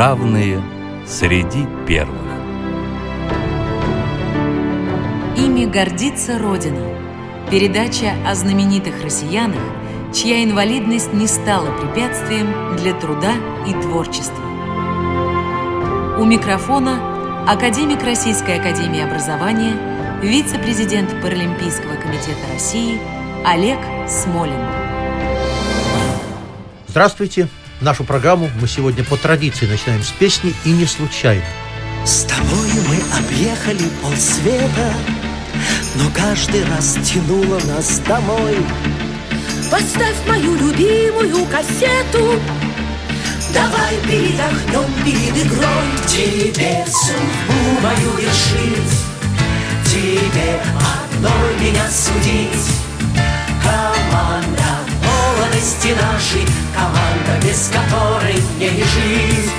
равные среди первых. Ими гордится Родина. Передача о знаменитых россиянах, чья инвалидность не стала препятствием для труда и творчества. У микрофона академик Российской академии образования, вице-президент Паралимпийского комитета России Олег Смолин. Здравствуйте! Нашу программу мы сегодня по традиции начинаем с песни и не случайно. С тобой мы объехали полсвета, но каждый раз тянуло нас домой. Поставь мою любимую кассету, Давай передохнем перед игрой. Тебе судьбу мою вершить, тебе одной меня судить. Команда молодости нашей, команда, без которой мне не жить.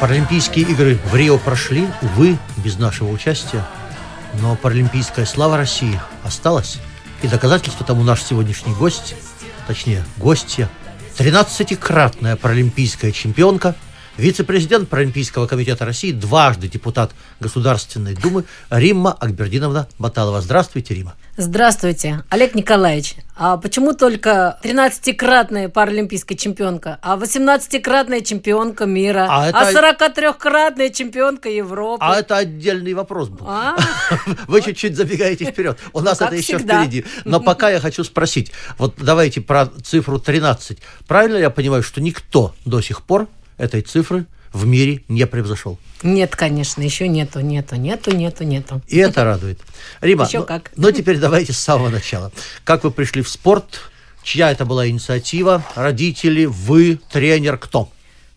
Паралимпийские игры в Рио прошли, увы, без нашего участия. Но паралимпийская слава России осталась. И доказательство тому наш сегодняшний гость, точнее, гостья, 13-кратная паралимпийская чемпионка, вице-президент Паралимпийского комитета России, дважды депутат Государственной Думы Римма Акбердиновна Баталова. Здравствуйте, Рима. Здравствуйте, Олег Николаевич. А почему только 13-кратная паралимпийская чемпионка, а 18-кратная чемпионка мира, А а, это- 43-кратная чемпионка Европы? А это отдельный вопрос был. А? Вы чуть-чуть забегаете вперед. У нас как это еще всегда. впереди. Но пока я хочу спросить. Вот давайте про цифру 13. Правильно я понимаю, что никто до сих пор этой цифры в мире не превзошел? Нет, конечно, еще нету, нету, нету, нету, нету. И это радует. Рима, Еще ну, как. ну теперь давайте с самого начала. Как вы пришли в спорт? Чья это была инициатива? Родители, вы, тренер, кто?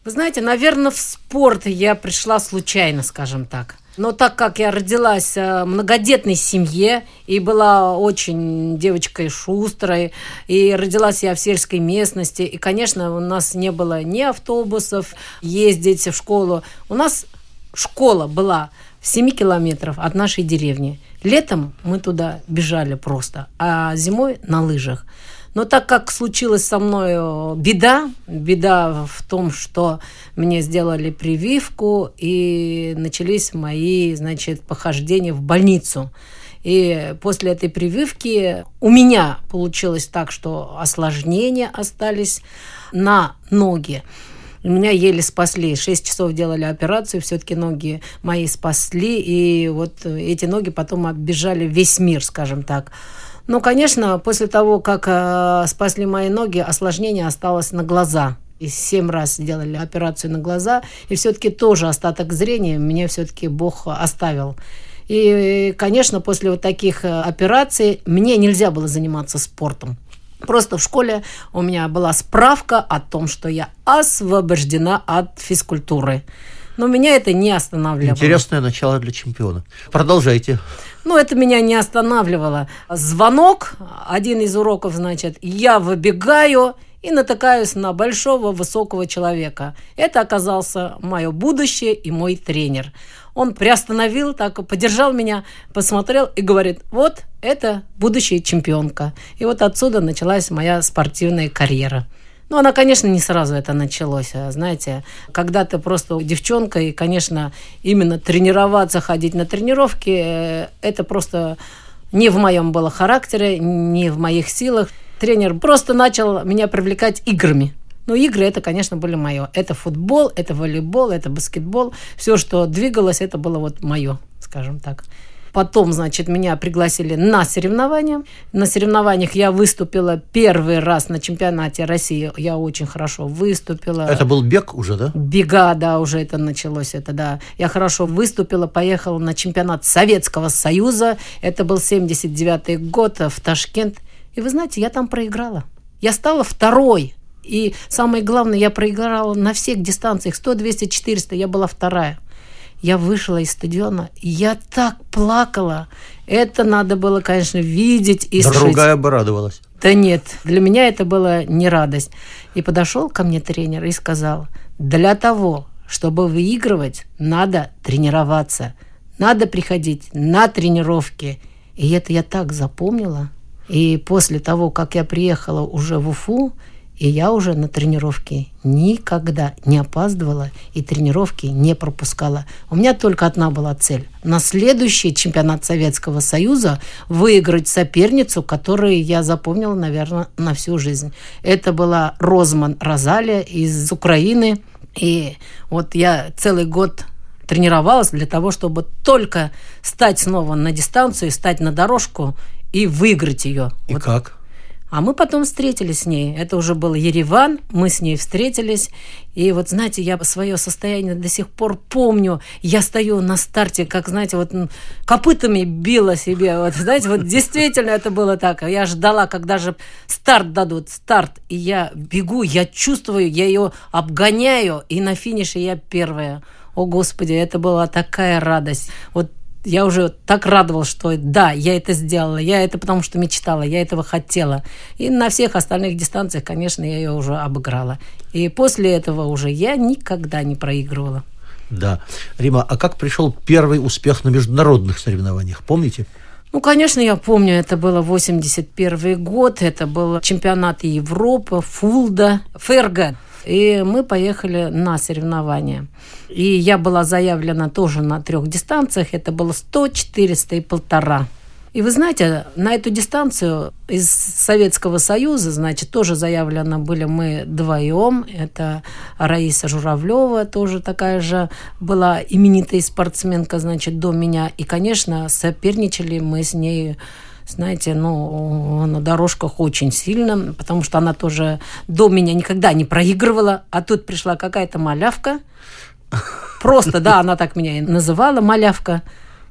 Вы знаете, наверное, в спорт я пришла случайно, скажем так. Но так как я родилась э, в многодетной семье и была очень девочкой шустрой, и родилась я в сельской местности, и, конечно, у нас не было ни автобусов ездить в школу. У нас школа была в 7 километров от нашей деревни. Летом мы туда бежали просто, а зимой на лыжах. Но так как случилась со мной э, беда, беда в том, что мне сделали прививку и начались мои, значит, похождения в больницу. И после этой прививки у меня получилось так, что осложнения остались на ноги. Меня еле спасли. Шесть часов делали операцию, все-таки ноги мои спасли. И вот эти ноги потом оббежали весь мир, скажем так. Ну, конечно, после того, как э, спасли мои ноги, осложнение осталось на глаза. И семь раз сделали операцию на глаза. И все-таки тоже остаток зрения мне все-таки Бог оставил. И, конечно, после вот таких э, операций мне нельзя было заниматься спортом. Просто в школе у меня была справка о том, что я освобождена от физкультуры. Но меня это не останавливало. Интересное начало для чемпиона. Продолжайте. Ну, это меня не останавливало. Звонок, один из уроков, значит, я выбегаю и натыкаюсь на большого высокого человека. Это оказался мое будущее и мой тренер. Он приостановил, так подержал меня, посмотрел и говорит, вот это будущая чемпионка. И вот отсюда началась моя спортивная карьера. Ну, она, конечно, не сразу это началось. а, Знаете, когда ты просто девчонка, и, конечно, именно тренироваться, ходить на тренировки, э, это просто не в моем было характере, не в моих силах. Тренер просто начал меня привлекать играми. Ну, игры это, конечно, были мое. Это футбол, это волейбол, это баскетбол. Все, что двигалось, это было вот мое, скажем так. Потом, значит, меня пригласили на соревнования. На соревнованиях я выступила первый раз на чемпионате России. Я очень хорошо выступила. Это был бег уже, да? Бега, да, уже это началось, это да. Я хорошо выступила, поехала на чемпионат Советского Союза. Это был 79-й год в Ташкент. И вы знаете, я там проиграла. Я стала второй. И самое главное, я проиграла на всех дистанциях. 100, 200, 400. Я была вторая. Я вышла из стадиона, я так плакала. Это надо было, конечно, видеть и слышать. Другая бы радовалась. Да нет, для меня это была не радость. И подошел ко мне тренер и сказал, для того, чтобы выигрывать, надо тренироваться. Надо приходить на тренировки. И это я так запомнила. И после того, как я приехала уже в Уфу, И я уже на тренировке никогда не опаздывала и тренировки не пропускала. У меня только одна была цель. На следующий чемпионат Советского Союза выиграть соперницу, которую я запомнила, наверное, на всю жизнь. Это была Розман Розалия из Украины. И вот я целый год тренировалась для того, чтобы только стать снова на дистанцию, стать на дорожку и выиграть ее. И вот. как? А мы потом встретились с ней. Это уже был Ереван, мы с ней встретились. И вот, знаете, я свое состояние до сих пор помню. Я стою на старте, как, знаете, вот копытами била себе. Вот, знаете, вот действительно это было так. Я ждала, когда же старт дадут, старт. И я бегу, я чувствую, я ее обгоняю. И на финише я первая. О, Господи, это была такая радость. Вот я уже так радовалась, что да, я это сделала, я это потому что мечтала, я этого хотела. И на всех остальных дистанциях, конечно, я ее уже обыграла. И после этого уже я никогда не проигрывала. Да. Рима, а как пришел первый успех на международных соревнованиях? Помните? Ну, конечно, я помню, это было 81 год, это был чемпионат Европы, Фулда, Ферга. И мы поехали на соревнования. И я была заявлена тоже на трех дистанциях. Это было 100, 400 и полтора. И вы знаете, на эту дистанцию из Советского Союза, значит, тоже заявлено были мы вдвоем. Это Раиса Журавлева, тоже такая же была именитая спортсменка, значит, до меня. И, конечно, соперничали мы с ней знаете, ну, на дорожках очень сильно, потому что она тоже до меня никогда не проигрывала, а тут пришла какая-то малявка, просто, да, она так меня и называла, малявка,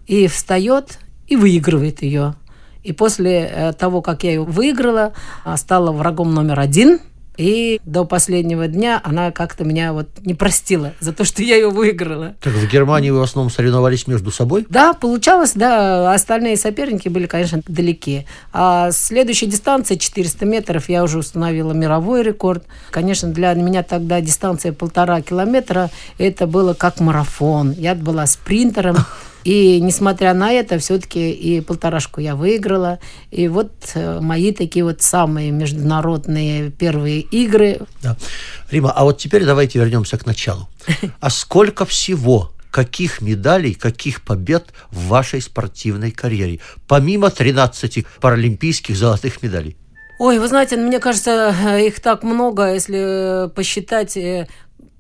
и встает и выигрывает ее. И после э, того, как я ее выиграла, стала врагом номер один – и до последнего дня она как-то меня вот не простила за то, что я ее выиграла. Так в Германии вы в основном соревновались между собой? Да, получалось, да. Остальные соперники были, конечно, далеки. А следующая дистанция 400 метров я уже установила мировой рекорд. Конечно, для меня тогда дистанция полтора километра это было как марафон. Я была спринтером. И несмотря на это, все-таки и полторашку я выиграла. И вот э, мои такие вот самые международные первые игры. Да. Рима, а вот теперь давайте вернемся к началу. А сколько всего каких медалей, каких побед в вашей спортивной карьере, помимо 13 паралимпийских золотых медалей? Ой, вы знаете, мне кажется, их так много, если посчитать э,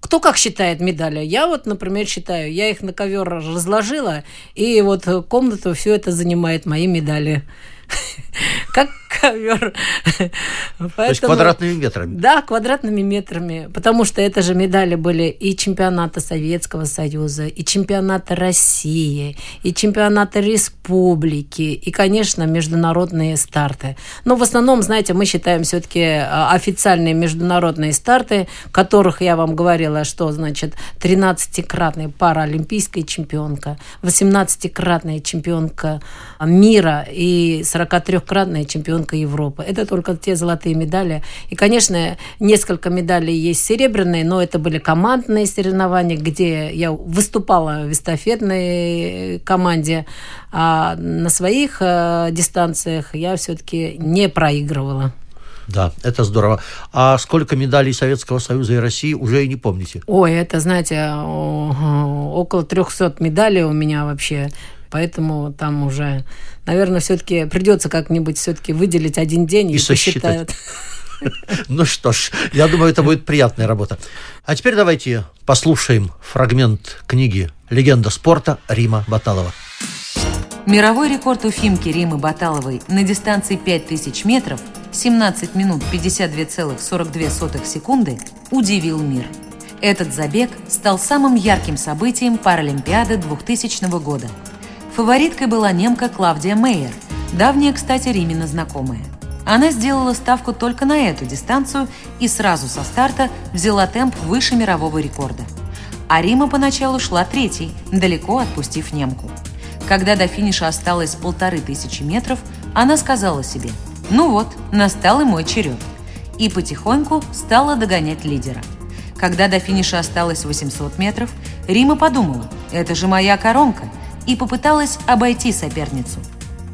кто как считает медали? Я вот, например, считаю, я их на ковер разложила, и вот комнату все это занимает мои медали. Как ковер. Поэтому, То есть квадратными метрами? Да, квадратными метрами. Потому что это же медали были и чемпионата Советского Союза, и чемпионата России, и чемпионата Республики, и, конечно, международные старты. Но в основном, знаете, мы считаем все-таки а, официальные международные старты, которых я вам говорила, что, значит, 13-кратная паралимпийская чемпионка, 18-кратная чемпионка мира и 43-кратная чемпионка чемпионка Европы. Это только те золотые медали. И, конечно, несколько медалей есть серебряные, но это были командные соревнования, где я выступала в эстафетной команде, а на своих э, дистанциях я все-таки не проигрывала. Да, это здорово. А сколько медалей Советского Союза и России уже и не помните? Ой, это, знаете, около 300 медалей у меня вообще. Поэтому там уже, наверное, все-таки придется как-нибудь все-таки выделить один день и, и посчитают. Ну что ж, я думаю, это будет приятная работа. А теперь давайте послушаем фрагмент книги «Легенда спорта» Рима Баталова. Мировой рекорд уфимки Римы Баталовой на дистанции 5000 метров 17 минут 52,42 секунды удивил мир. Этот забег стал самым ярким событием Паралимпиады 2000 года – Фавориткой была немка Клавдия Мейер, давняя, кстати, Римина знакомая. Она сделала ставку только на эту дистанцию и сразу со старта взяла темп выше мирового рекорда. А Рима поначалу шла третьей, далеко отпустив немку. Когда до финиша осталось полторы тысячи метров, она сказала себе «Ну вот, настал и мой черед» и потихоньку стала догонять лидера. Когда до финиша осталось 800 метров, Рима подумала «Это же моя коронка, и попыталась обойти соперницу.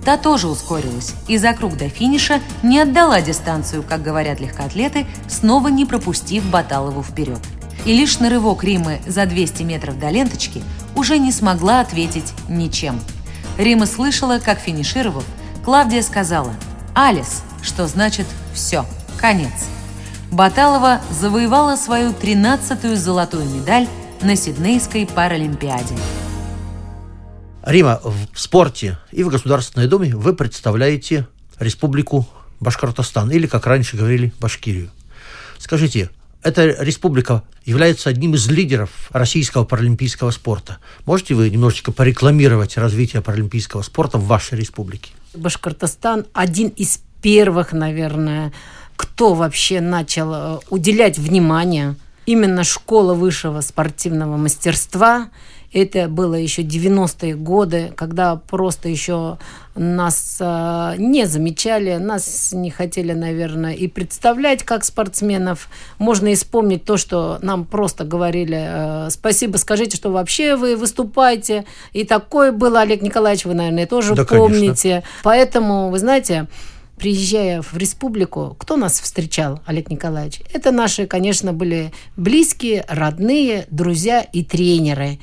Та тоже ускорилась и за круг до финиша не отдала дистанцию, как говорят легкоатлеты, снова не пропустив Баталову вперед. И лишь на рывок Римы за 200 метров до ленточки уже не смогла ответить ничем. Рима слышала, как финишировав, Клавдия сказала «Алис», что значит «все, конец». Баталова завоевала свою 13-ю золотую медаль на Сиднейской Паралимпиаде. Рима, в спорте и в Государственной Думе вы представляете Республику Башкортостан, или, как раньше говорили, Башкирию. Скажите, эта республика является одним из лидеров российского паралимпийского спорта. Можете вы немножечко порекламировать развитие паралимпийского спорта в вашей республике? Башкортостан один из первых, наверное, кто вообще начал э, уделять внимание именно школа высшего спортивного мастерства это было еще 90-е годы, когда просто еще нас э, не замечали, нас не хотели, наверное, и представлять как спортсменов. Можно и вспомнить то, что нам просто говорили, э, спасибо, скажите, что вообще вы выступаете. И такое было, Олег Николаевич, вы, наверное, тоже да, помните. Конечно. Поэтому, вы знаете, приезжая в республику, кто нас встречал, Олег Николаевич? Это наши, конечно, были близкие, родные, друзья и тренеры.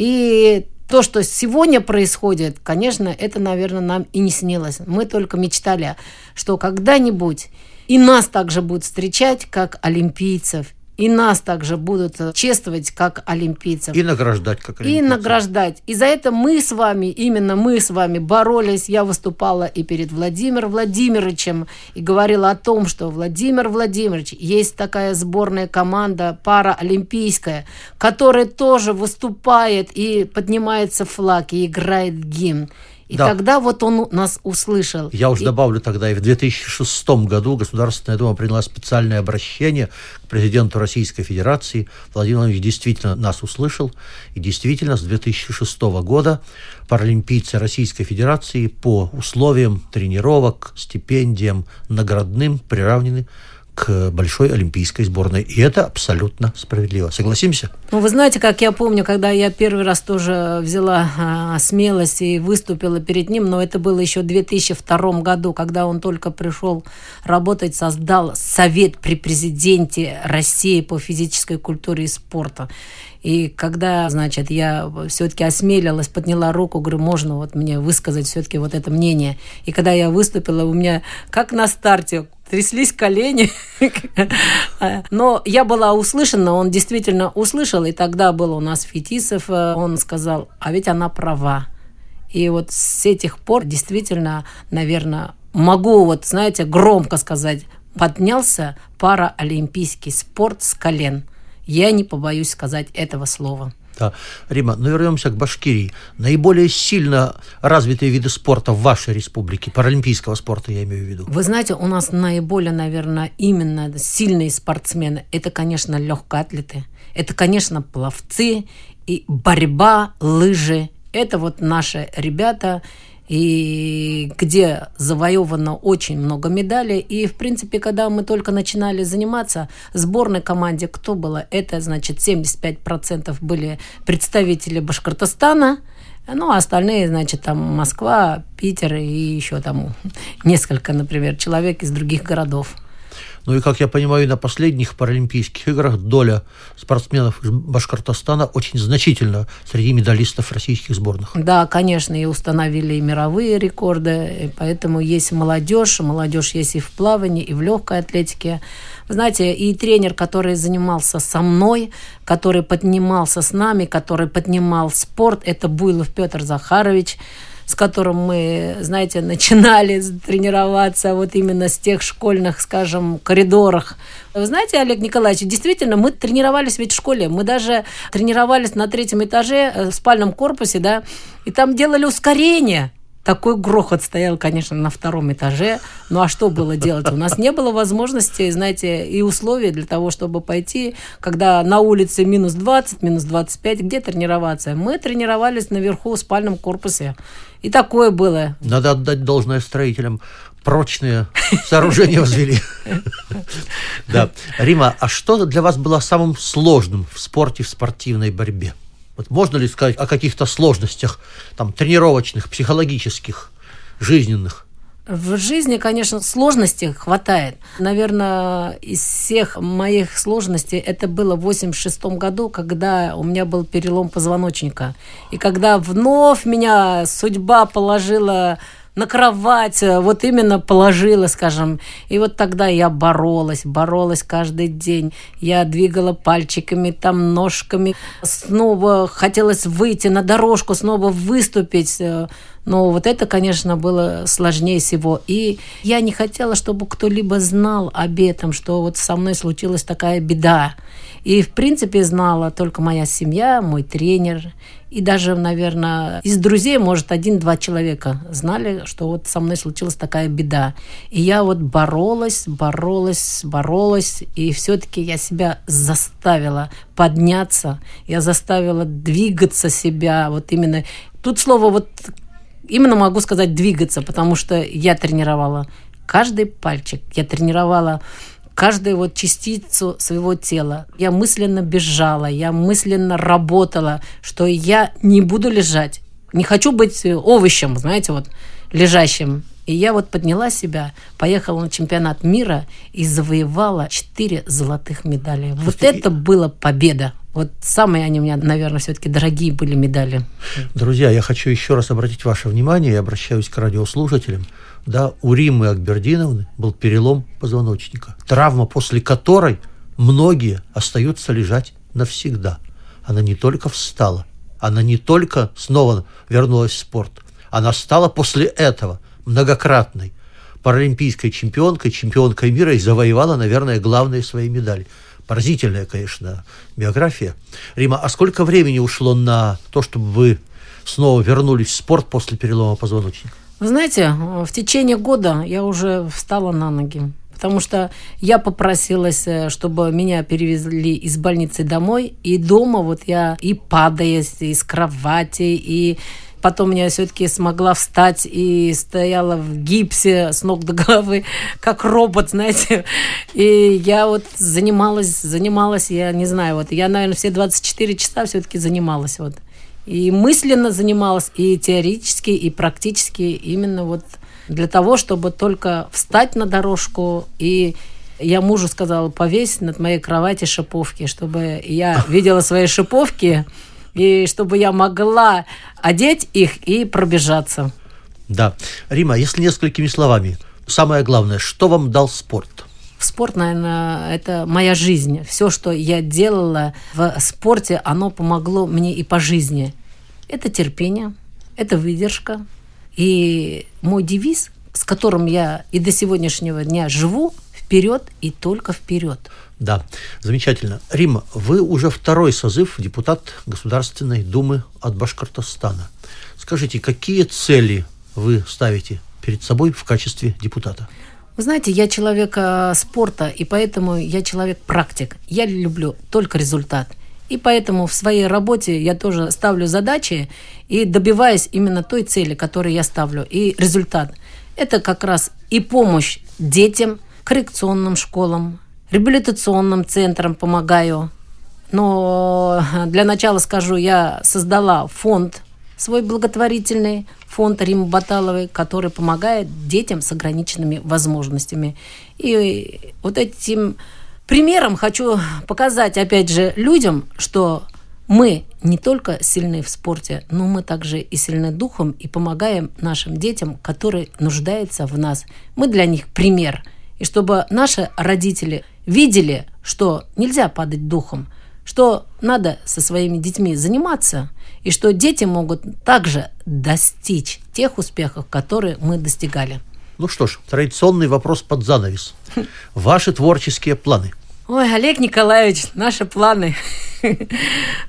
И то, что сегодня происходит, конечно, это, наверное, нам и не снилось. Мы только мечтали, что когда-нибудь и нас также будут встречать как олимпийцев, и нас также будут э, чествовать как олимпийцев. И награждать как олимпийцев. И награждать. И за это мы с вами, именно мы с вами боролись. Я выступала и перед Владимиром Владимировичем и говорила о том, что Владимир Владимирович, есть такая сборная команда параолимпийская, которая тоже выступает и поднимается флаг и играет гимн. И да. тогда вот он нас услышал. Я уже и... добавлю тогда, и в 2006 году Государственная Дума приняла специальное обращение к президенту Российской Федерации. Владимир Владимирович действительно нас услышал. И действительно с 2006 года паралимпийцы Российской Федерации по условиям тренировок, стипендиям, наградным приравнены к большой олимпийской сборной. И это абсолютно справедливо. Согласимся? Ну, вы знаете, как я помню, когда я первый раз тоже взяла а, смелость и выступила перед ним, но это было еще в 2002 году, когда он только пришел работать, создал Совет при президенте России по физической культуре и спорту. И когда, значит, я все-таки осмелилась, подняла руку, говорю, можно вот мне высказать все-таки вот это мнение. И когда я выступила, у меня как на старте тряслись колени. Но я была услышана, он действительно услышал, и тогда был у нас Фетисов, э, он сказал, а ведь она права. И вот с этих пор действительно, наверное, могу вот, знаете, громко сказать, поднялся параолимпийский спорт с колен. Я не побоюсь сказать этого слова. Да. Рима, ну вернемся к Башкирии. Наиболее сильно развитые виды спорта в вашей республике, паралимпийского спорта я имею в виду. Вы знаете, у нас наиболее, наверное, именно сильные спортсмены, это, конечно, легкоатлеты, это, конечно, пловцы и борьба, лыжи. Это вот наши ребята, и где завоевано очень много медалей. И, в принципе, когда мы только начинали заниматься, сборной команде кто было? Это, значит, 75% были представители Башкортостана, ну, а остальные, значит, там Москва, Питер и еще там несколько, например, человек из других городов. Ну и, как я понимаю, на последних Паралимпийских играх доля спортсменов из Башкортостана очень значительна среди медалистов российских сборных. Да, конечно, и установили и мировые рекорды, и поэтому есть молодежь, молодежь есть и в плавании, и в легкой атлетике. Знаете, и тренер, который занимался со мной, который поднимался с нами, который поднимал спорт, это Буйлов Петр Захарович, с которым мы, знаете, начинали тренироваться вот именно с тех школьных, скажем, коридорах. Вы знаете, Олег Николаевич, действительно, мы тренировались ведь в школе. Мы даже тренировались на третьем этаже э, в спальном корпусе, да, и там делали ускорение. Такой грохот стоял, конечно, на втором этаже. Ну а что было делать? У нас не было возможности, знаете, и условий для того, чтобы пойти, когда на улице минус 20, минус 25, где тренироваться? Мы тренировались наверху в спальном корпусе. И такое было. Надо отдать должное строителям. Прочные сооружения возвели. Да. Рима, а что для вас было самым сложным в спорте, в спортивной борьбе? Вот можно ли сказать о каких-то сложностях, там, тренировочных, психологических, жизненных? В жизни, конечно, сложностей хватает. Наверное, из всех моих сложностей это было в 86 году, когда у меня был перелом позвоночника. И когда вновь меня судьба положила на кровать, вот именно положила, скажем. И вот тогда я боролась, боролась каждый день. Я двигала пальчиками, там, ножками. Снова хотелось выйти на дорожку, снова выступить. Но вот это, конечно, было сложнее всего. И я не хотела, чтобы кто-либо знал об этом, что вот со мной случилась такая беда. И, в принципе, знала только моя семья, мой тренер. И даже, наверное, из друзей, может, один-два человека знали, что вот со мной случилась такая беда. И я вот боролась, боролась, боролась. И все-таки я себя заставила подняться. Я заставила двигаться себя. Вот именно... Тут слово вот именно могу сказать двигаться, потому что я тренировала каждый пальчик, я тренировала каждую вот частицу своего тела. Я мысленно бежала, я мысленно работала, что я не буду лежать. Не хочу быть овощем, знаете, вот лежащим. И я вот подняла себя, поехала на чемпионат мира и завоевала четыре золотых медали. Вот это была победа. Вот самые они у меня, наверное, все-таки дорогие были медали. Друзья, я хочу еще раз обратить ваше внимание, я обращаюсь к радиослушателям. Да, у Римы Акбердиновны был перелом позвоночника. Травма, после которой многие остаются лежать навсегда. Она не только встала, она не только снова вернулась в спорт, она стала после этого многократной паралимпийской чемпионкой, чемпионкой мира и завоевала, наверное, главные свои медали – Поразительная, конечно, биография. Рима, а сколько времени ушло на то, чтобы вы снова вернулись в спорт после перелома позвоночника? Вы знаете, в течение года я уже встала на ноги. Потому что я попросилась, э, чтобы меня перевезли из больницы домой. И дома вот я и падаясь из кровати, и Потом я все-таки смогла встать и стояла в гипсе с ног до головы, как робот, знаете. И я вот занималась, занималась, я не знаю, вот я, наверное, все 24 часа все-таки занималась. Вот. И мысленно занималась, и теоретически, и практически именно вот для того, чтобы только встать на дорожку и я мужу сказала, повесь над моей кровати шиповки, чтобы я видела свои шиповки, и чтобы я могла одеть их и пробежаться. Да. Рима, если несколькими словами, самое главное, что вам дал спорт? Спорт, наверное, это моя жизнь. Все, что я делала в спорте, оно помогло мне и по жизни. Это терпение, это выдержка. И мой девиз, с которым я и до сегодняшнего дня живу, вперед и только вперед. Да, замечательно. Рима, вы уже второй созыв депутат Государственной Думы от Башкортостана. Скажите, какие цели вы ставите перед собой в качестве депутата? Вы знаете, я человек э, спорта, и поэтому я человек-практик. Я люблю только результат. И поэтому в своей работе я тоже ставлю задачи и добиваюсь именно той цели, которую я ставлю. И результат – это как раз и помощь детям, коррекционным школам, реабилитационным центрам помогаю. Но для начала скажу, я создала фонд свой благотворительный, фонд Римы Баталовой, который помогает детям с ограниченными возможностями. И вот этим примером хочу показать, опять же, людям, что мы не только сильны в спорте, но мы также и сильны духом и помогаем нашим детям, которые нуждаются в нас. Мы для них пример. И чтобы наши родители видели, что нельзя падать духом, что надо со своими детьми заниматься, и что дети могут также достичь тех успехов, которые мы достигали. Ну что ж, традиционный вопрос под занавес. Ваши творческие планы – Ой, Олег Николаевич, наши планы.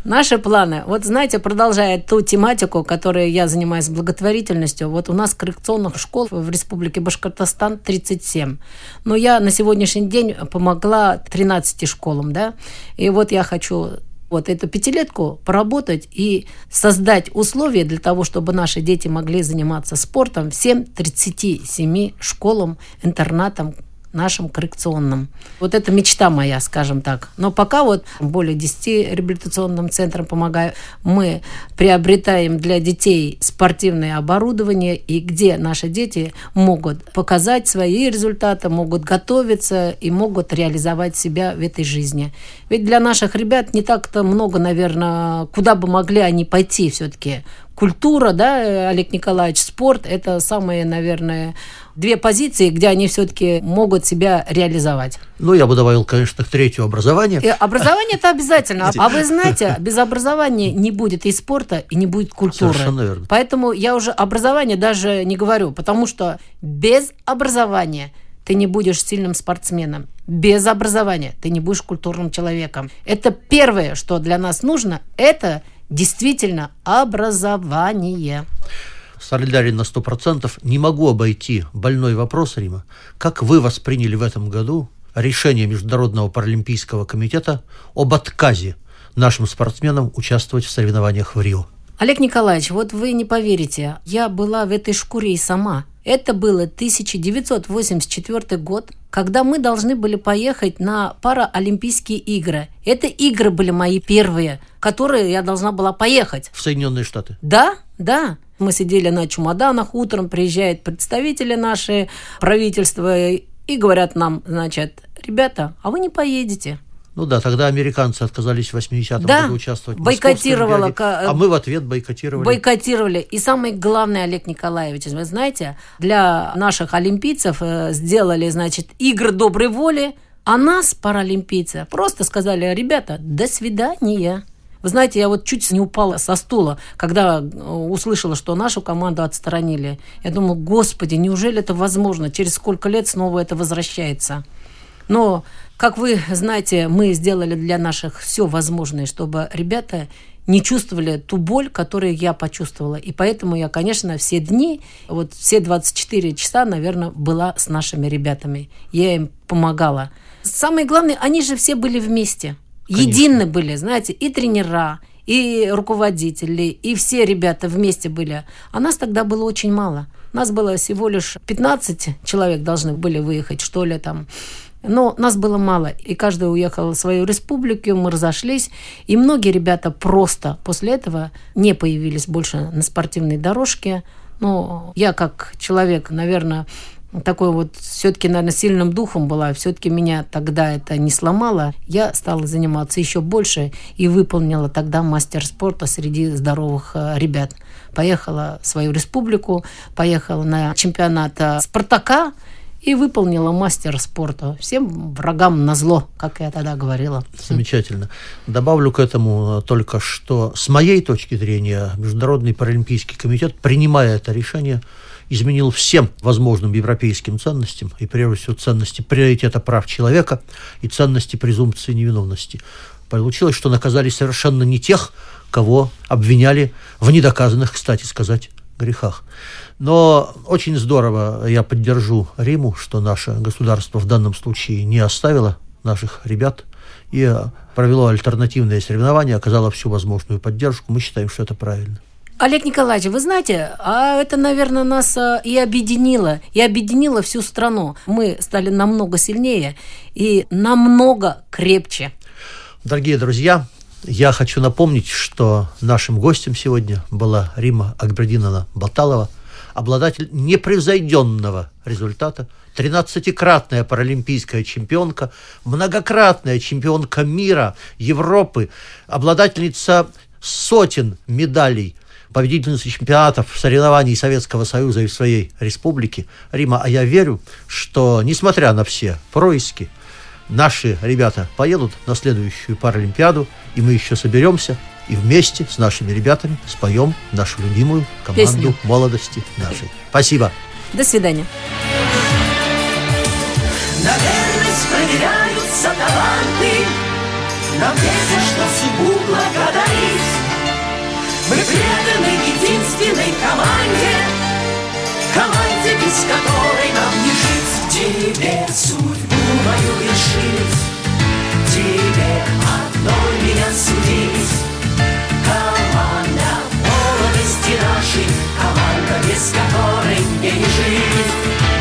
наши планы. Вот знаете, продолжая ту тематику, которой я занимаюсь благотворительностью, вот у нас коррекционных школ в Республике Башкортостан 37. Но я на сегодняшний день помогла 13 школам, да. И вот я хочу вот эту пятилетку поработать и создать условия для того, чтобы наши дети могли заниматься спортом всем 37 школам, интернатам, нашим коррекционным. Вот это мечта моя, скажем так. Но пока вот более 10 реабилитационным центрам помогаю. Мы приобретаем для детей спортивное оборудование, и где наши дети могут показать свои результаты, могут готовиться и могут реализовать себя в этой жизни. Ведь для наших ребят не так-то много, наверное, куда бы могли они пойти все-таки культура, да, Олег Николаевич, спорт – это самые, наверное, две позиции, где они все-таки могут себя реализовать. Ну, я бы добавил, конечно, третье образование. И образование – это обязательно. А вы знаете, без образования не будет и спорта, и не будет культуры. Совершенно верно. Поэтому я уже образование даже не говорю, потому что без образования ты не будешь сильным спортсменом. Без образования ты не будешь культурным человеком. Это первое, что для нас нужно, это действительно образование. Солидарен на 100%. Не могу обойти больной вопрос, Рима. Как вы восприняли в этом году решение Международного паралимпийского комитета об отказе нашим спортсменам участвовать в соревнованиях в Рио? Олег Николаевич, вот вы не поверите, я была в этой шкуре и сама. Это было 1984 год, когда мы должны были поехать на Параолимпийские игры. Это игры были мои первые, которые я должна была поехать. В Соединенные Штаты? Да, да. Мы сидели на чемоданах, утром приезжают представители наши правительства и говорят нам, значит, ребята, а вы не поедете. Ну да, тогда американцы отказались в 80-м Да, году участвовать в бойкотировала ка- а мы в ответ бойкотировали. Бойкотировали. И самое главное, Олег Николаевич, вы знаете, для наших олимпийцев э, сделали, значит, игры доброй воли, а нас, паралимпийцев, просто сказали, ребята, до свидания. Вы знаете, я вот чуть не упала со стула, когда э, услышала, что нашу команду отстранили. Я думала, господи, неужели это возможно? Через сколько лет снова это возвращается? Но, как вы знаете, мы сделали для наших все возможное, чтобы ребята не чувствовали ту боль, которую я почувствовала. И поэтому я, конечно, все дни, вот все 24 часа, наверное, была с нашими ребятами. Я им помогала. Самое главное, они же все были вместе. Едины были, знаете, и тренера, и руководители, и все ребята вместе были. А нас тогда было очень мало. Нас было всего лишь 15 человек должны были выехать, что ли, там. Но нас было мало, и каждый уехал в свою республику, мы разошлись, и многие ребята просто после этого не появились больше на спортивной дорожке. Но я как человек, наверное, такой вот все-таки, наверное, сильным духом была, все-таки меня тогда это не сломало. Я стала заниматься еще больше и выполнила тогда мастер спорта среди здоровых э, ребят. Поехала в свою республику, поехала на чемпионат э, Спартака и выполнила мастер спорта. Всем врагам на зло, как я тогда говорила. Замечательно. Добавлю к этому э, только, что с моей точки зрения Международный паралимпийский комитет, принимая это решение, изменил всем возможным европейским ценностям, и прежде всего ценности приоритета прав человека и ценности презумпции невиновности. Получилось, что наказали совершенно не тех, кого обвиняли в недоказанных, кстати сказать, грехах. Но очень здорово, я поддержу Риму, что наше государство в данном случае не оставило наших ребят и провело альтернативные соревнования, оказало всю возможную поддержку. Мы считаем, что это правильно. Олег Николаевич, вы знаете, а это, наверное, нас а, и объединило, и объединило всю страну. Мы стали намного сильнее и намного крепче. Дорогие друзья, я хочу напомнить, что нашим гостем сегодня была Рима Акбердиновна Баталова, обладатель непревзойденного результата, 13-кратная паралимпийская чемпионка, многократная чемпионка мира, Европы, обладательница сотен медалей, победительница чемпионатов, соревнований Советского Союза и в своей республике. Рима, а я верю, что, несмотря на все происки, наши ребята поедут на следующую Паралимпиаду, и мы еще соберемся и вместе с нашими ребятами споем нашу любимую команду Песню. молодости нашей. Спасибо. До свидания. На верность проверяются таланты Нам есть за что судьбу благодарить Мы преданы единственной команде Команде, без которой нам не жить. Тебе судьбу мою решить. Тебе одной меня судить. Команда молодости нашей Команда, без которой мне не жить